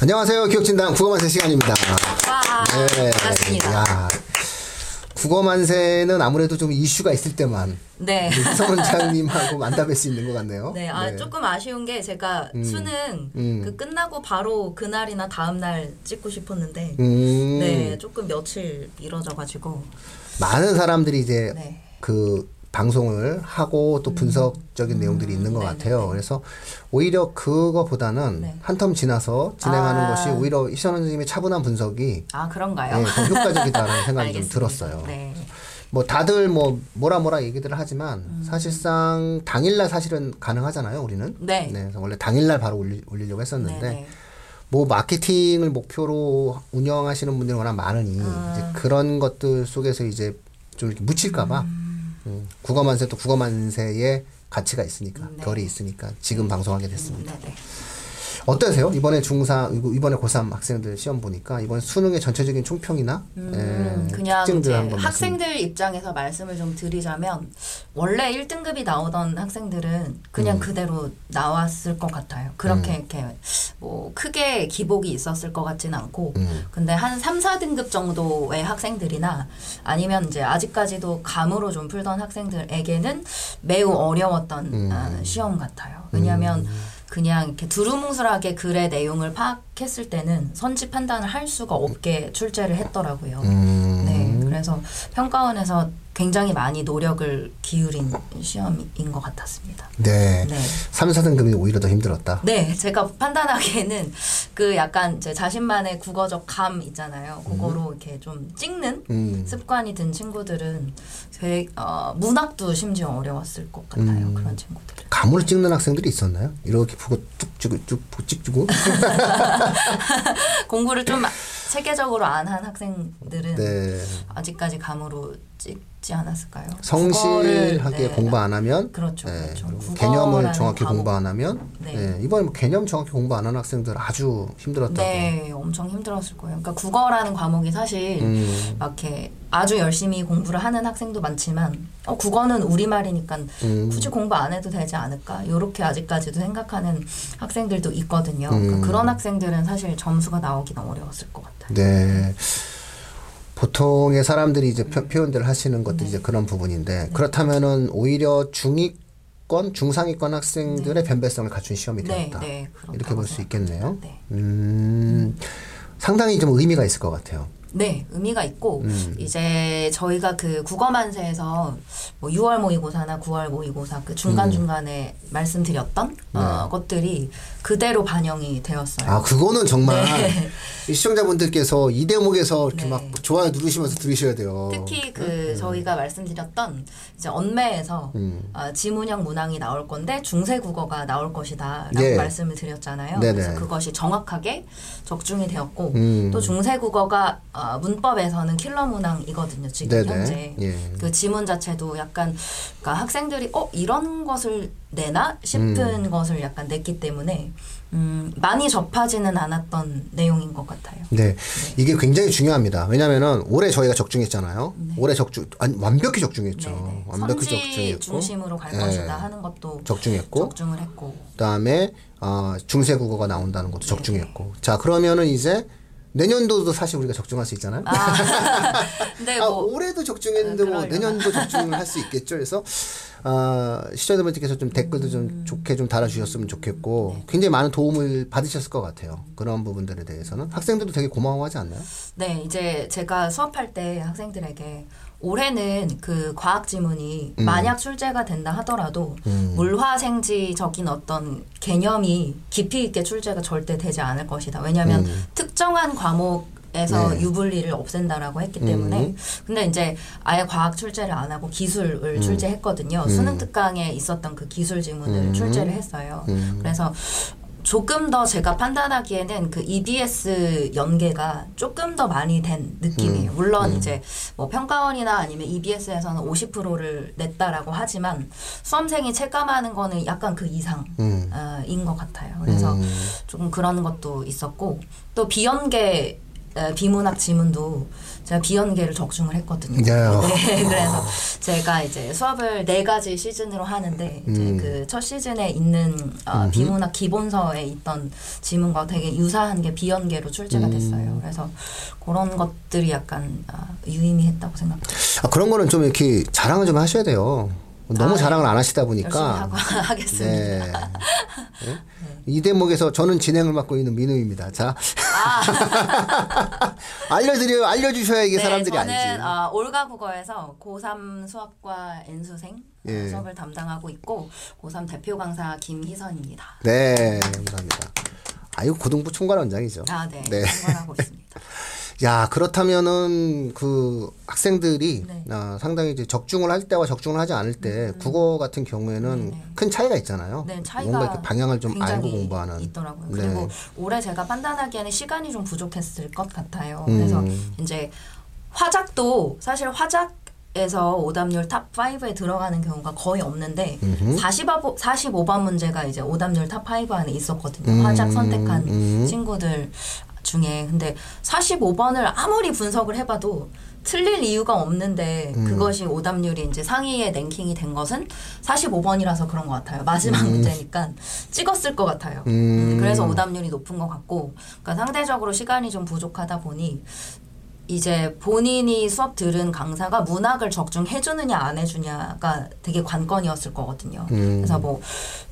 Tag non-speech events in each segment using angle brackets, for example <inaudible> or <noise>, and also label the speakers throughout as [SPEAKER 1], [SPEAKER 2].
[SPEAKER 1] 안녕하세요. 기억진담 국어만세 시간입니다.
[SPEAKER 2] 와, 반갑습니다.
[SPEAKER 1] 야, 국어만세는 아무래도 좀 이슈가 있을 때만
[SPEAKER 2] 네.
[SPEAKER 1] 이성원 장님하고 <laughs> 만나뵐 수 있는 것 같네요.
[SPEAKER 2] 네, 아, 조금 아쉬운 게 제가 수능
[SPEAKER 1] 음.
[SPEAKER 2] 그 끝나고 바로 그날이나 다음 날 찍고 싶었는데,
[SPEAKER 1] 음,
[SPEAKER 2] 네, 조금 며칠 미뤄져 가지고,
[SPEAKER 1] 많은 사람들이 이제
[SPEAKER 2] 네.
[SPEAKER 1] 그 방송을 하고 또 분석적인 내용들이 있는 것
[SPEAKER 2] 네,
[SPEAKER 1] 같아요.
[SPEAKER 2] 네, 네.
[SPEAKER 1] 그래서 오히려 그거보다는
[SPEAKER 2] 네.
[SPEAKER 1] 한텀 지나서 진행하는
[SPEAKER 2] 아.
[SPEAKER 1] 것이 오히려 이선원 선생님의 차분한 분석이
[SPEAKER 2] 아, 그런가요?
[SPEAKER 1] 네, 더 효과적이다라는 <laughs> 생각이 좀. 들었어요.
[SPEAKER 2] 네.
[SPEAKER 1] 뭐 다들 뭐 뭐라 뭐라 얘기들을 하지만
[SPEAKER 2] 음.
[SPEAKER 1] 사실상 당일날 사실은 가능하잖아요 우리는
[SPEAKER 2] 네.
[SPEAKER 1] 그래서 원래 당일날 바로 올리, 올리 려고 했었는데
[SPEAKER 2] 네, 네.
[SPEAKER 1] 뭐 마케팅을 목표로 운영하시는 분들이 워낙 많으니
[SPEAKER 2] 아.
[SPEAKER 1] 이제 그런 것들 속에서 이제 좀 이렇게 묻힐까봐 음, 국어 만세 또 국어 만세의 가치가 있으니까
[SPEAKER 2] 네.
[SPEAKER 1] 결이 있으니까 지금 방송하게 됐습니다.
[SPEAKER 2] 네, 네.
[SPEAKER 1] 어떠세요? 이번에 중3 이번에 고3 학생들 시험 보니까 이번 수능의 전체적인 총평이나
[SPEAKER 2] 음,
[SPEAKER 1] 예,
[SPEAKER 2] 그냥
[SPEAKER 1] 한번 말씀-
[SPEAKER 2] 학생들 입장에서 말씀을 좀 드리자면 원래 1등급이 나오던 학생들은 그냥
[SPEAKER 1] 음.
[SPEAKER 2] 그대로 나왔을 것 같아요. 그렇게 이렇게 뭐 크게 기복이 있었을 것 같지는 않고
[SPEAKER 1] 음.
[SPEAKER 2] 근데 한 3, 4등급 정도의 학생들이나 아니면 이제 아직까지도 감으로 좀 풀던 학생들에게는 매우 어려웠던
[SPEAKER 1] 음.
[SPEAKER 2] 아, 시험 같아요. 왜냐하면 그냥 이렇게 두루뭉술하게 글의 내용을 파악했을 때는 선지 판단을 할 수가 없게 출제를 했더라고요.
[SPEAKER 1] 음.
[SPEAKER 2] 네, 그래서 평가원에서 굉장히 많이 노력을 기울인 시험인 것 같았습니다.
[SPEAKER 1] 네.
[SPEAKER 2] 네.
[SPEAKER 1] 3, 4등급이 오히려 더 힘들었다.
[SPEAKER 2] 네, 제가 판단하기에는 그 약간 제 자신만의 국어적 감 있잖아요. 그거로 이렇게 좀 찍는
[SPEAKER 1] 음.
[SPEAKER 2] 습관이 든 친구들은 되게 어, 문학도 심지어 어려웠을 것 같아요.
[SPEAKER 1] 음.
[SPEAKER 2] 그런 친구들은.
[SPEAKER 1] 감을 찍는 학생들이 있었나요? 이렇게 보고 쭉 찍고 쭉 <laughs> 찍고.
[SPEAKER 2] 공부를 좀 체계적으로 안 한 학생들은
[SPEAKER 1] 네.
[SPEAKER 2] 아직까지 감으로 찍지 않았을까요?
[SPEAKER 1] 성실하게
[SPEAKER 2] 네,
[SPEAKER 1] 공부 안 하면
[SPEAKER 2] 그렇죠,
[SPEAKER 1] 네,
[SPEAKER 2] 그렇죠. 국어라는
[SPEAKER 1] 개념을 정확히
[SPEAKER 2] 과목.
[SPEAKER 1] 공부 안 하면
[SPEAKER 2] 네.
[SPEAKER 1] 네. 이번에 뭐 개념 정확히 공부 안 하는 학생들 아주 힘들었다고.
[SPEAKER 2] 네, 엄청 힘들었을 거예요. 그러니까 국어라는 과목이 사실
[SPEAKER 1] 음.
[SPEAKER 2] 막 이렇게 아주 열심히 공부를 하는 학생도 많지만 어, 국어는 우리말이니까
[SPEAKER 1] 음.
[SPEAKER 2] 굳이 공부 안 해도 되지 않을까? 이렇게 아직까지도 생각하는 학생들도 있거든요.
[SPEAKER 1] 음.
[SPEAKER 2] 그러니까 그런 학생들은 사실 점수가 나오기는 어려웠을 것 같아요.
[SPEAKER 1] 네. 보통의 사람들이 이제 표, 표현들 하시는 것들이
[SPEAKER 2] 네.
[SPEAKER 1] 이제 그런 부분인데 그렇다면은 오히려 중위권, 중상위권 학생들의 변별성을 갖춘 시험이
[SPEAKER 2] 네,
[SPEAKER 1] 되었다.
[SPEAKER 2] 네,
[SPEAKER 1] 이렇게 볼 수. 있겠네요.
[SPEAKER 2] 네.
[SPEAKER 1] 음, 상당히 좀 의미가 있을 것 같아요.
[SPEAKER 2] 네, 의미가 있고
[SPEAKER 1] 음.
[SPEAKER 2] 이제 저희가 그 국어만세에서 뭐 6월 모의고사나 9월 모의고사 그 중간 중간에 말씀드렸던 어, 것들이 그대로 반영이 되었어요.
[SPEAKER 1] 음. 아, 그거는 정말
[SPEAKER 2] 네.
[SPEAKER 1] 이 시청자분들께서 이 대목에서 이렇게
[SPEAKER 2] 네.
[SPEAKER 1] 막 좋아요 누르시면서 들으셔야 돼요.
[SPEAKER 2] 특히 그 저희가 말씀드렸던 이제 언매에서
[SPEAKER 1] 음.
[SPEAKER 2] 어, 지문형 문항이 나올 건데 중세 국어가 나올 것이다라고
[SPEAKER 1] 예.
[SPEAKER 2] 말씀을 드렸잖아요.
[SPEAKER 1] 네네.
[SPEAKER 2] 그래서 그것이 정확하게 적중이 되었고
[SPEAKER 1] 음.
[SPEAKER 2] 또 중세 국어가 어, 문법에서는 킬러 문항이거든요. 지금
[SPEAKER 1] 네네.
[SPEAKER 2] 현재
[SPEAKER 1] 예.
[SPEAKER 2] 그 지문 자체도 약간 그러니까 학생들이 어 이런 것을 내나 싶은
[SPEAKER 1] 음.
[SPEAKER 2] 것을 약간 냈기 때문에 음, 많이 접하지는 않았던 내용인 것 같아요.
[SPEAKER 1] 네. 이게 굉장히 중요합니다. 왜냐면은 올해 저희가 적중했잖아요. 올해 적중 아니 완벽히 적중했죠.
[SPEAKER 2] 네, 네.
[SPEAKER 1] 완벽히 적중했고
[SPEAKER 2] 중심으로 갈
[SPEAKER 1] 네.
[SPEAKER 2] 것이다 하는 것도
[SPEAKER 1] 적중했고
[SPEAKER 2] 적중을 했고
[SPEAKER 1] 그다음에 어, 중세 국어가 나온다는 것도 적중했고. 자, 그러면은 이제 내년도도 사실 우리가 적중할 수 있잖아요.
[SPEAKER 2] 아 근데 <laughs>
[SPEAKER 1] 아,
[SPEAKER 2] 뭐
[SPEAKER 1] 올해도 적중했는데 뭐
[SPEAKER 2] 그러려나.
[SPEAKER 1] 내년도 적중을 할 수 있겠죠. 그래서 아, 시청자분들께서 좀 댓글도
[SPEAKER 2] 음.
[SPEAKER 1] 좀 좋게 좀 달아주셨으면 좋겠고
[SPEAKER 2] 네.
[SPEAKER 1] 굉장히 많은 도움을 받으셨을 것 같아요. 그런 부분들에 대해서는 학생들도 되게 고마워하지 않나요?
[SPEAKER 2] 네, 이제 제가 수업할 때 학생들에게 올해는 그 과학 지문이
[SPEAKER 1] 음.
[SPEAKER 2] 만약 출제가 된다 하더라도 물화생지적인 어떤 개념이 깊이 있게 출제가 절대 되지 않을 것이다. 왜냐하면 특정한 과목에서
[SPEAKER 1] 음. 네.
[SPEAKER 2] 유불리를 없앤다라고 했기 때문에
[SPEAKER 1] 음.
[SPEAKER 2] 근데 이제 아예 과학 출제를 안 하고 기술을 출제했거든요. 수능 특강에 있었던 그 기술 지문을
[SPEAKER 1] 음.
[SPEAKER 2] 출제를 했어요.
[SPEAKER 1] 음.
[SPEAKER 2] 그래서 조금 더 제가 판단하기에는 그 EBS 연계가 조금 더 많이 된 느낌이에요. 물론 이제 뭐 평가원이나 아니면 EBS에서는 50%를 냈다라고 하지만 수험생이 체감하는 거는 약간 그 이상인
[SPEAKER 1] 음.
[SPEAKER 2] 것 같아요. 그래서
[SPEAKER 1] 음.
[SPEAKER 2] 조금 그런 것도 있었고 또 비연계 에, 비문학 지문도 제가 비연계를 적중을 했거든요.
[SPEAKER 1] 네. <laughs>
[SPEAKER 2] 네, 그래서 제가 이제 수업을 네 가지 시즌으로 하는데 이제
[SPEAKER 1] 음.
[SPEAKER 2] 그첫 시즌에 있는 어, 비문학 기본서에 있던 지문과 되게 유사한 게 비연계로 출제가
[SPEAKER 1] 음.
[SPEAKER 2] 됐어요. 그래서 그런 것들이 약간 아, 유의미했다고 생각합니다.
[SPEAKER 1] 아, 그런 거는 좀 이렇게 자랑을 좀 하셔야 돼요. 너무
[SPEAKER 2] 아,
[SPEAKER 1] 자랑을 안 하시다 보니까. <laughs>
[SPEAKER 2] 하겠습니다.
[SPEAKER 1] 네. 네? 이 대목에서 저는 진행을 맡고 있는 민우입니다. 자. <laughs> 알려드려요. 알려주셔야 이게 사람들이
[SPEAKER 2] 아. 네, 저는
[SPEAKER 1] 알지.
[SPEAKER 2] 어, 올가 국어에서 고3 수학과 N수생 어,
[SPEAKER 1] 예.
[SPEAKER 2] 수업을 담당하고 있고 고3 대표 강사 김희선입니다.
[SPEAKER 1] 네. 감사합니다. 아유, 고등부 총괄 원장이죠.
[SPEAKER 2] 아, 네.
[SPEAKER 1] 네.
[SPEAKER 2] 생활하고 있습니다.
[SPEAKER 1] 야, 그렇다면은 그 학생들이
[SPEAKER 2] 네.
[SPEAKER 1] 어, 상당히 이제 적중을 할 때와 적중을 하지 않을 때 국어 같은 경우에는
[SPEAKER 2] 음. 네.
[SPEAKER 1] 큰 차이가 있잖아요.
[SPEAKER 2] 네, 차이가
[SPEAKER 1] 뭔가 이렇게 방향을 좀 알고 공부하는.
[SPEAKER 2] 있더라고요.
[SPEAKER 1] 네.
[SPEAKER 2] 그리고 올해 제가 판단하기에는 시간이 좀 부족했을 것 같아요.
[SPEAKER 1] 음.
[SPEAKER 2] 그래서 이제 화작도 사실 화작 에서 오답률 top 5에 들어가는 경우가 거의 없는데 45, 45번 문제가 이제 오답률 top 5 안에 있었거든요.
[SPEAKER 1] 음,
[SPEAKER 2] 화작 선택한
[SPEAKER 1] 음.
[SPEAKER 2] 친구들 중에 근데 45번을 아무리 분석을 해봐도 틀릴 이유가 없는데
[SPEAKER 1] 음.
[SPEAKER 2] 그것이 오답률이 이제 상위에 랭킹이 된 것은 45번이라서 그런 것 같아요. 마지막 문제니까 찍었을 것 같아요.
[SPEAKER 1] 음.
[SPEAKER 2] 음, 그래서 오답률이 높은 것 같고, 그러니까 상대적으로 시간이 좀 부족하다 보니 이제 본인이 수업 들은 강사가 문학을 적중해 주느냐 안 해주냐가 되게 관건이었을 거거든요.
[SPEAKER 1] 음.
[SPEAKER 2] 그래서 뭐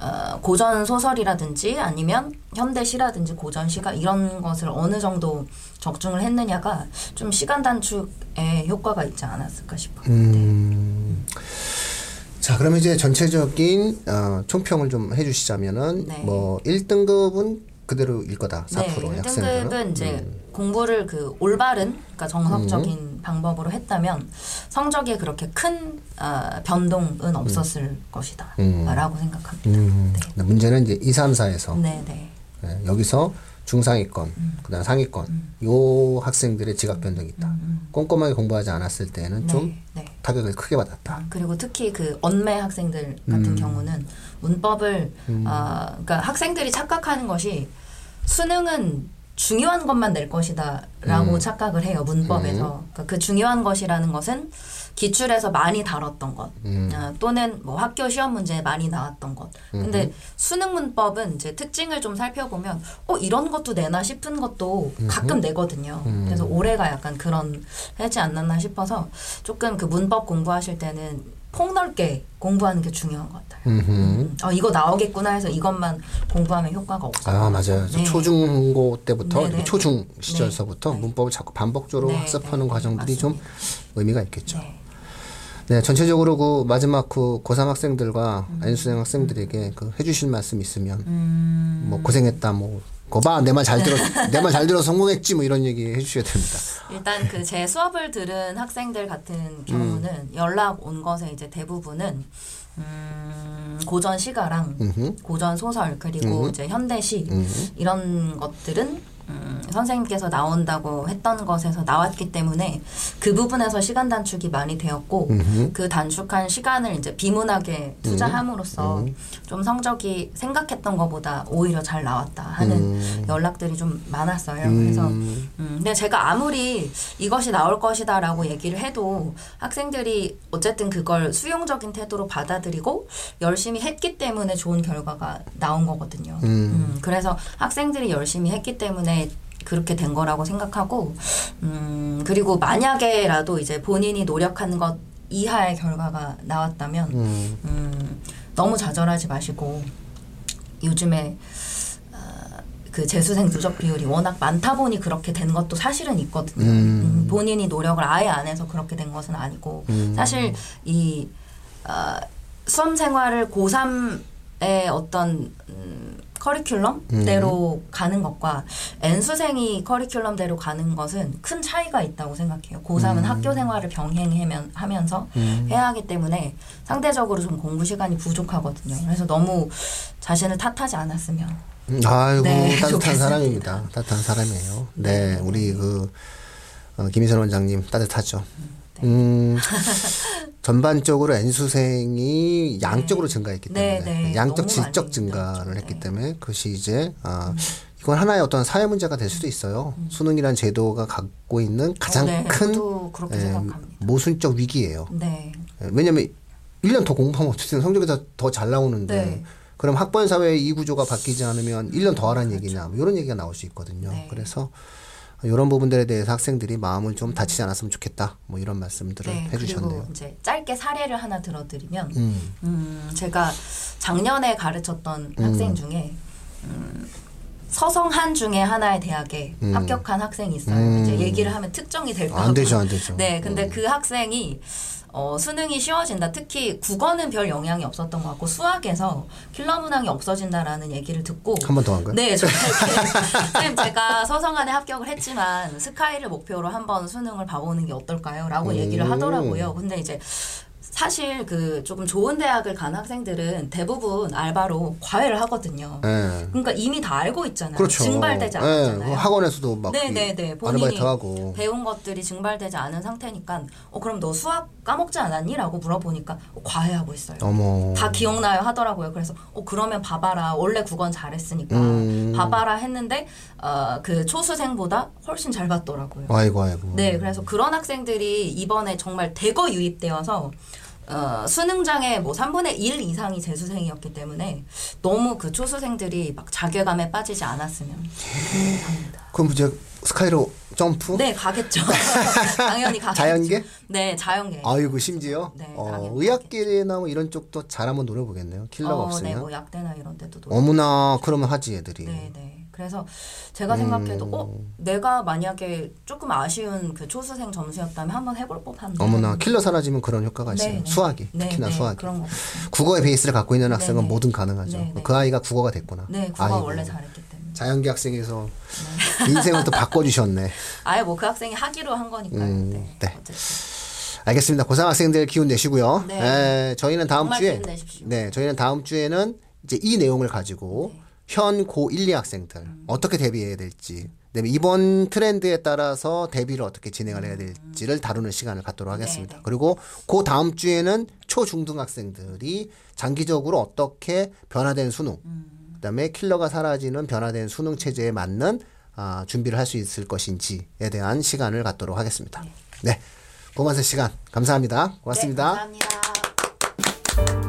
[SPEAKER 2] 어, 고전 소설이라든지 아니면 현대 시라든지 고전 시가 이런 것을 어느 정도 적중을 했느냐가 좀 시간 단축에 효과가 있지 않았을까 싶어요.
[SPEAKER 1] 음. 자, 그러면 이제 전체적인 어, 총평을 좀 해주시자면은
[SPEAKER 2] 네.
[SPEAKER 1] 뭐 1등급은 그대로일 거다. 4%
[SPEAKER 2] 네,
[SPEAKER 1] 학생들은.
[SPEAKER 2] 1등급은 이제
[SPEAKER 1] 음.
[SPEAKER 2] 공부를 그 올바른, 그러니까 정석적인 방법으로 했다면 성적에 그렇게 큰 어, 변동은 없었을 것이다.
[SPEAKER 1] 음.
[SPEAKER 2] 라고 생각합니다.
[SPEAKER 1] 음. 문제는 이제 2, 3, 4에서
[SPEAKER 2] 네, 네.
[SPEAKER 1] 네, 여기서 중상위권, 그다음 상위권, 요 학생들의 지각 변동이 있다. 꼼꼼하게 공부하지 않았을 때는
[SPEAKER 2] 네,
[SPEAKER 1] 좀
[SPEAKER 2] 네.
[SPEAKER 1] 타격을 크게 받았다.
[SPEAKER 2] 그리고 특히 그 언매 학생들 같은 경우는 문법을 아 그러니까 학생들이 착각하는 것이 수능은 중요한 것만 낼 것이다라고 착각을 해요 문법에서. 그러니까 그 중요한 것이라는 것은 기출에서 많이 다뤘던 것. 아, 또는 뭐 학교 시험 문제에 많이 나왔던 것. 근데 수능 문법은 이제 특징을 좀 살펴보면 어 이런 것도 내나 싶은 것도 가끔 내거든요. 그래서 올해가 약간 그런 하지 않았나 싶어서 조금 그 문법 공부하실 때는 폭넓게 공부하는 게 중요한 것 같아요.
[SPEAKER 1] 음,
[SPEAKER 2] 어, 이거 나오겠구나 해서 이것만 공부하면 효과가 없어요.
[SPEAKER 1] 아 맞아요.
[SPEAKER 2] 네.
[SPEAKER 1] 초중고 때부터
[SPEAKER 2] 네, 네.
[SPEAKER 1] 초중 시절서부터
[SPEAKER 2] 네.
[SPEAKER 1] 문법을 자꾸 반복적으로
[SPEAKER 2] 네,
[SPEAKER 1] 학습하는
[SPEAKER 2] 네,
[SPEAKER 1] 과정들이 좀. 의미가 있겠죠.
[SPEAKER 2] 네.
[SPEAKER 1] 네, 전체적으로 그 마지막 그 고3 학생들과
[SPEAKER 2] 음.
[SPEAKER 1] N수생 학생들에게 그 해주실 말씀 있으면
[SPEAKER 2] 음.
[SPEAKER 1] 뭐 고생했다 뭐 거봐 내 말 잘 들어 <laughs> 내 말 잘 들어 성공했지 뭐 이런 얘기 해주셔야 됩니다.
[SPEAKER 2] 일단 그 제 수업을 들은 학생들 같은 경우는
[SPEAKER 1] 음.
[SPEAKER 2] 연락 온 것에 이제 대부분은 음, 고전 시가랑
[SPEAKER 1] 음흠.
[SPEAKER 2] 고전 소설 그리고
[SPEAKER 1] 음.
[SPEAKER 2] 이제 현대시
[SPEAKER 1] 음.
[SPEAKER 2] 이런 것들은 음, 선생님께서 나온다고 했던 것에서 나왔기 때문에 그 부분에서 시간 단축이 많이 되었고
[SPEAKER 1] 음흠.
[SPEAKER 2] 그 단축한 시간을 이제 비문학에 투자함으로써
[SPEAKER 1] 음.
[SPEAKER 2] 좀 성적이 생각했던 것보다 오히려 잘 나왔다 하는
[SPEAKER 1] 음.
[SPEAKER 2] 연락들이 좀 많았어요. 그래서
[SPEAKER 1] 음.
[SPEAKER 2] 음, 근데 제가 아무리 이것이 나올 것이다라고 얘기를 해도 학생들이 어쨌든 그걸 수용적인 태도로 받아들이고 열심히 했기 때문에 좋은 결과가 나온 거거든요.
[SPEAKER 1] 음.
[SPEAKER 2] 음, 그래서 학생들이 열심히 했기 때문에 그렇게 된 거라고 생각하고, 음, 그리고 만약에라도 이제 본인이 노력하는 것 이하의 결과가 나왔다면,
[SPEAKER 1] 음.
[SPEAKER 2] 음, 너무 좌절하지 마시고 요즘에 어, 그 재수생 누적 비율이 워낙 많다 보니 그렇게 된 것도 사실은 있거든요.
[SPEAKER 1] 음.
[SPEAKER 2] 음, 본인이 노력을 아예 안 해서 그렇게 된 것은 아니고
[SPEAKER 1] 음.
[SPEAKER 2] 사실 이 어, 수험 생활을 고3의 어떤 음, 커리큘럼대로 가는 것과 N수생이 커리큘럼대로 가는 것은 큰 차이가 있다고 생각해요. 고3은 학교 생활을 병행하면서 해야 하기 때문에 상대적으로 좀 공부 시간이 부족하거든요. 그래서 너무 자신을 탓하지 않았으면.
[SPEAKER 1] 음, 아이고
[SPEAKER 2] 네,
[SPEAKER 1] 따뜻한
[SPEAKER 2] 좋겠습니다.
[SPEAKER 1] 사람입니다. 따뜻한 사람이에요. 네, 우리 그 어, 김희선 원장님 따뜻하죠. 음, <laughs> 전반적으로 N수생이 양적으로 증가했기
[SPEAKER 2] 네,
[SPEAKER 1] 때문에
[SPEAKER 2] 네,
[SPEAKER 1] 양적
[SPEAKER 2] 너무
[SPEAKER 1] 질적 증가를. 했기
[SPEAKER 2] 네.
[SPEAKER 1] 때문에 그것이 이제 아, 그건 하나의 어떤 사회 문제가 될 수도 있어요. 수능이란 제도가 갖고 있는 가장
[SPEAKER 2] 음. 어, 네,
[SPEAKER 1] 큰
[SPEAKER 2] 그렇게
[SPEAKER 1] 예. 모순적 위기예요.
[SPEAKER 2] 네.
[SPEAKER 1] 예, 왜냐면 1년 더 공부하면 어쨌든 성적이 더 잘 나오는데
[SPEAKER 2] 네.
[SPEAKER 1] 그럼 학번 사회의 이 구조가 바뀌지 않으면 1년 더 하라는 얘기냐 뭐 이런 얘기가 나올 수 있거든요.
[SPEAKER 2] 그렇죠. 네.
[SPEAKER 1] 그래서 이런 부분들에 대해서 학생들이 마음을 좀 다치지 않았으면 좋겠다. 뭐 이런 말씀들을
[SPEAKER 2] 네,
[SPEAKER 1] 해주셨네요.
[SPEAKER 2] 그리고 이제 짧게 사례를 하나 들어드리면,
[SPEAKER 1] 음.
[SPEAKER 2] 음, 제가 작년에 가르쳤던 학생 중에 음, 서성한 중에 하나의 대학에
[SPEAKER 1] 음.
[SPEAKER 2] 합격한 학생이 있어요.
[SPEAKER 1] 음.
[SPEAKER 2] 이제 얘기를 하면 특정이 될까
[SPEAKER 1] 안 되죠,
[SPEAKER 2] 봐.
[SPEAKER 1] 안 되죠.
[SPEAKER 2] 네, 근데
[SPEAKER 1] 음.
[SPEAKER 2] 그 학생이 어, 수능이 쉬워진다. 특히 국어는 별 영향이 없었던 것 같고 수학에서 킬러 문항이 없어진다라는 얘기를 듣고
[SPEAKER 1] 한 번 더한 거예요?
[SPEAKER 2] 네, 저 <laughs> 선생님 제가 서성안에 합격을 했지만 스카이를 목표로 한번 수능을 봐보는 게 어떨까요?라고
[SPEAKER 1] 음.
[SPEAKER 2] 얘기를 하더라고요. 근데 이제 사실 그 조금 좋은 대학을 간 학생들은 대부분 알바로 과외를 하거든요.
[SPEAKER 1] 예.
[SPEAKER 2] 그러니까 이미 다 알고 있잖아요.
[SPEAKER 1] 그렇죠.
[SPEAKER 2] 증발되지
[SPEAKER 1] 예,
[SPEAKER 2] 않았잖아요.
[SPEAKER 1] 학원에서도 막
[SPEAKER 2] 네,
[SPEAKER 1] 이
[SPEAKER 2] 네, 네. 본인이
[SPEAKER 1] 아르바이트 하고
[SPEAKER 2] 배운 것들이 증발되지 않은 상태니까 어 그럼 너 수학 까먹지 않았니?라고 물어보니까 어, 과외하고 있어요.
[SPEAKER 1] 어머.
[SPEAKER 2] 다 기억나요 하더라고요. 그래서 어 그러면 봐봐라. 원래 국어는 잘했으니까
[SPEAKER 1] 음.
[SPEAKER 2] 봐봐라 했는데 어그 초수생보다 훨씬 잘 봤더라고요.
[SPEAKER 1] 아이고 아이고.
[SPEAKER 2] 네, 그래서 그런 학생들이 이번에 정말 대거 유입되어서 어, 수능장에 뭐 3분의 1 이상이 재수생이었기 때문에 너무 그 초수생들이 막 자괴감에 빠지지 않았으면 합니다.
[SPEAKER 1] 그럼 이제 스카이로 점프?
[SPEAKER 2] 네, 가겠죠. <laughs> 당연히 가겠죠.
[SPEAKER 1] 자연계?
[SPEAKER 2] 네, 자연계.
[SPEAKER 1] 아이고 심지어
[SPEAKER 2] 네,
[SPEAKER 1] 어. 의학계나 뭐 이런 쪽도 잘 한번 노려보겠네요. 킬러가
[SPEAKER 2] 어,
[SPEAKER 1] 없으면.
[SPEAKER 2] 네, 뭐 약대나 이런 데도 노
[SPEAKER 1] 어머나 그러면 하지 애들이.
[SPEAKER 2] 네, 네. 그래서 제가 생각해도
[SPEAKER 1] 음.
[SPEAKER 2] 어 내가 만약에 조금 아쉬운 그 초수생 점수였다면 한번 해볼 법한데.
[SPEAKER 1] 어머나 킬러 사라지면 그런 효과가 있어요.
[SPEAKER 2] 네, 네.
[SPEAKER 1] 수학이
[SPEAKER 2] 네,
[SPEAKER 1] 특히나
[SPEAKER 2] 네,
[SPEAKER 1] 수학이.
[SPEAKER 2] 그런 거 같습니다.
[SPEAKER 1] 국어의 베이스를 갖고 있는 학생은
[SPEAKER 2] 네, 네.
[SPEAKER 1] 뭐든 가능하죠. 그 아이가 국어가 됐구나.
[SPEAKER 2] 네, 국어
[SPEAKER 1] 아이고.
[SPEAKER 2] 원래 잘했기 때문에.
[SPEAKER 1] 자연계 학생에서 인생을 또 바꿔주셨네. <laughs>
[SPEAKER 2] 아예 뭐 그 학생이 하기로 한 거니까요.
[SPEAKER 1] 음,
[SPEAKER 2] 네.
[SPEAKER 1] 네.
[SPEAKER 2] 어쨌든.
[SPEAKER 1] 알겠습니다. 고3 학생들 기운 내시고요.
[SPEAKER 2] 네.
[SPEAKER 1] 에, 저희는 다음 주에. 네, 저희는 다음 주에는 이제 이 내용을 가지고
[SPEAKER 2] 네.
[SPEAKER 1] 현 고 1, 2 학생들
[SPEAKER 2] 음.
[SPEAKER 1] 어떻게 대비해야 될지, 그다음에 이번 트렌드에 따라서 대비를 어떻게 진행을 해야 될지를 다루는 시간을 갖도록 하겠습니다.
[SPEAKER 2] 네, 네.
[SPEAKER 1] 그리고 그 다음 주에는 초중등 학생들이 장기적으로 어떻게 변화된 수능,
[SPEAKER 2] 음.
[SPEAKER 1] 그다음에 킬러가 사라지는 변화된 수능 체제에 맞는 아, 준비를 할 수 있을 것인지에 대한 시간을 갖도록 하겠습니다. 네. 고만세 시간 감사합니다. 고맙습니다.
[SPEAKER 2] 네, 감사합니다.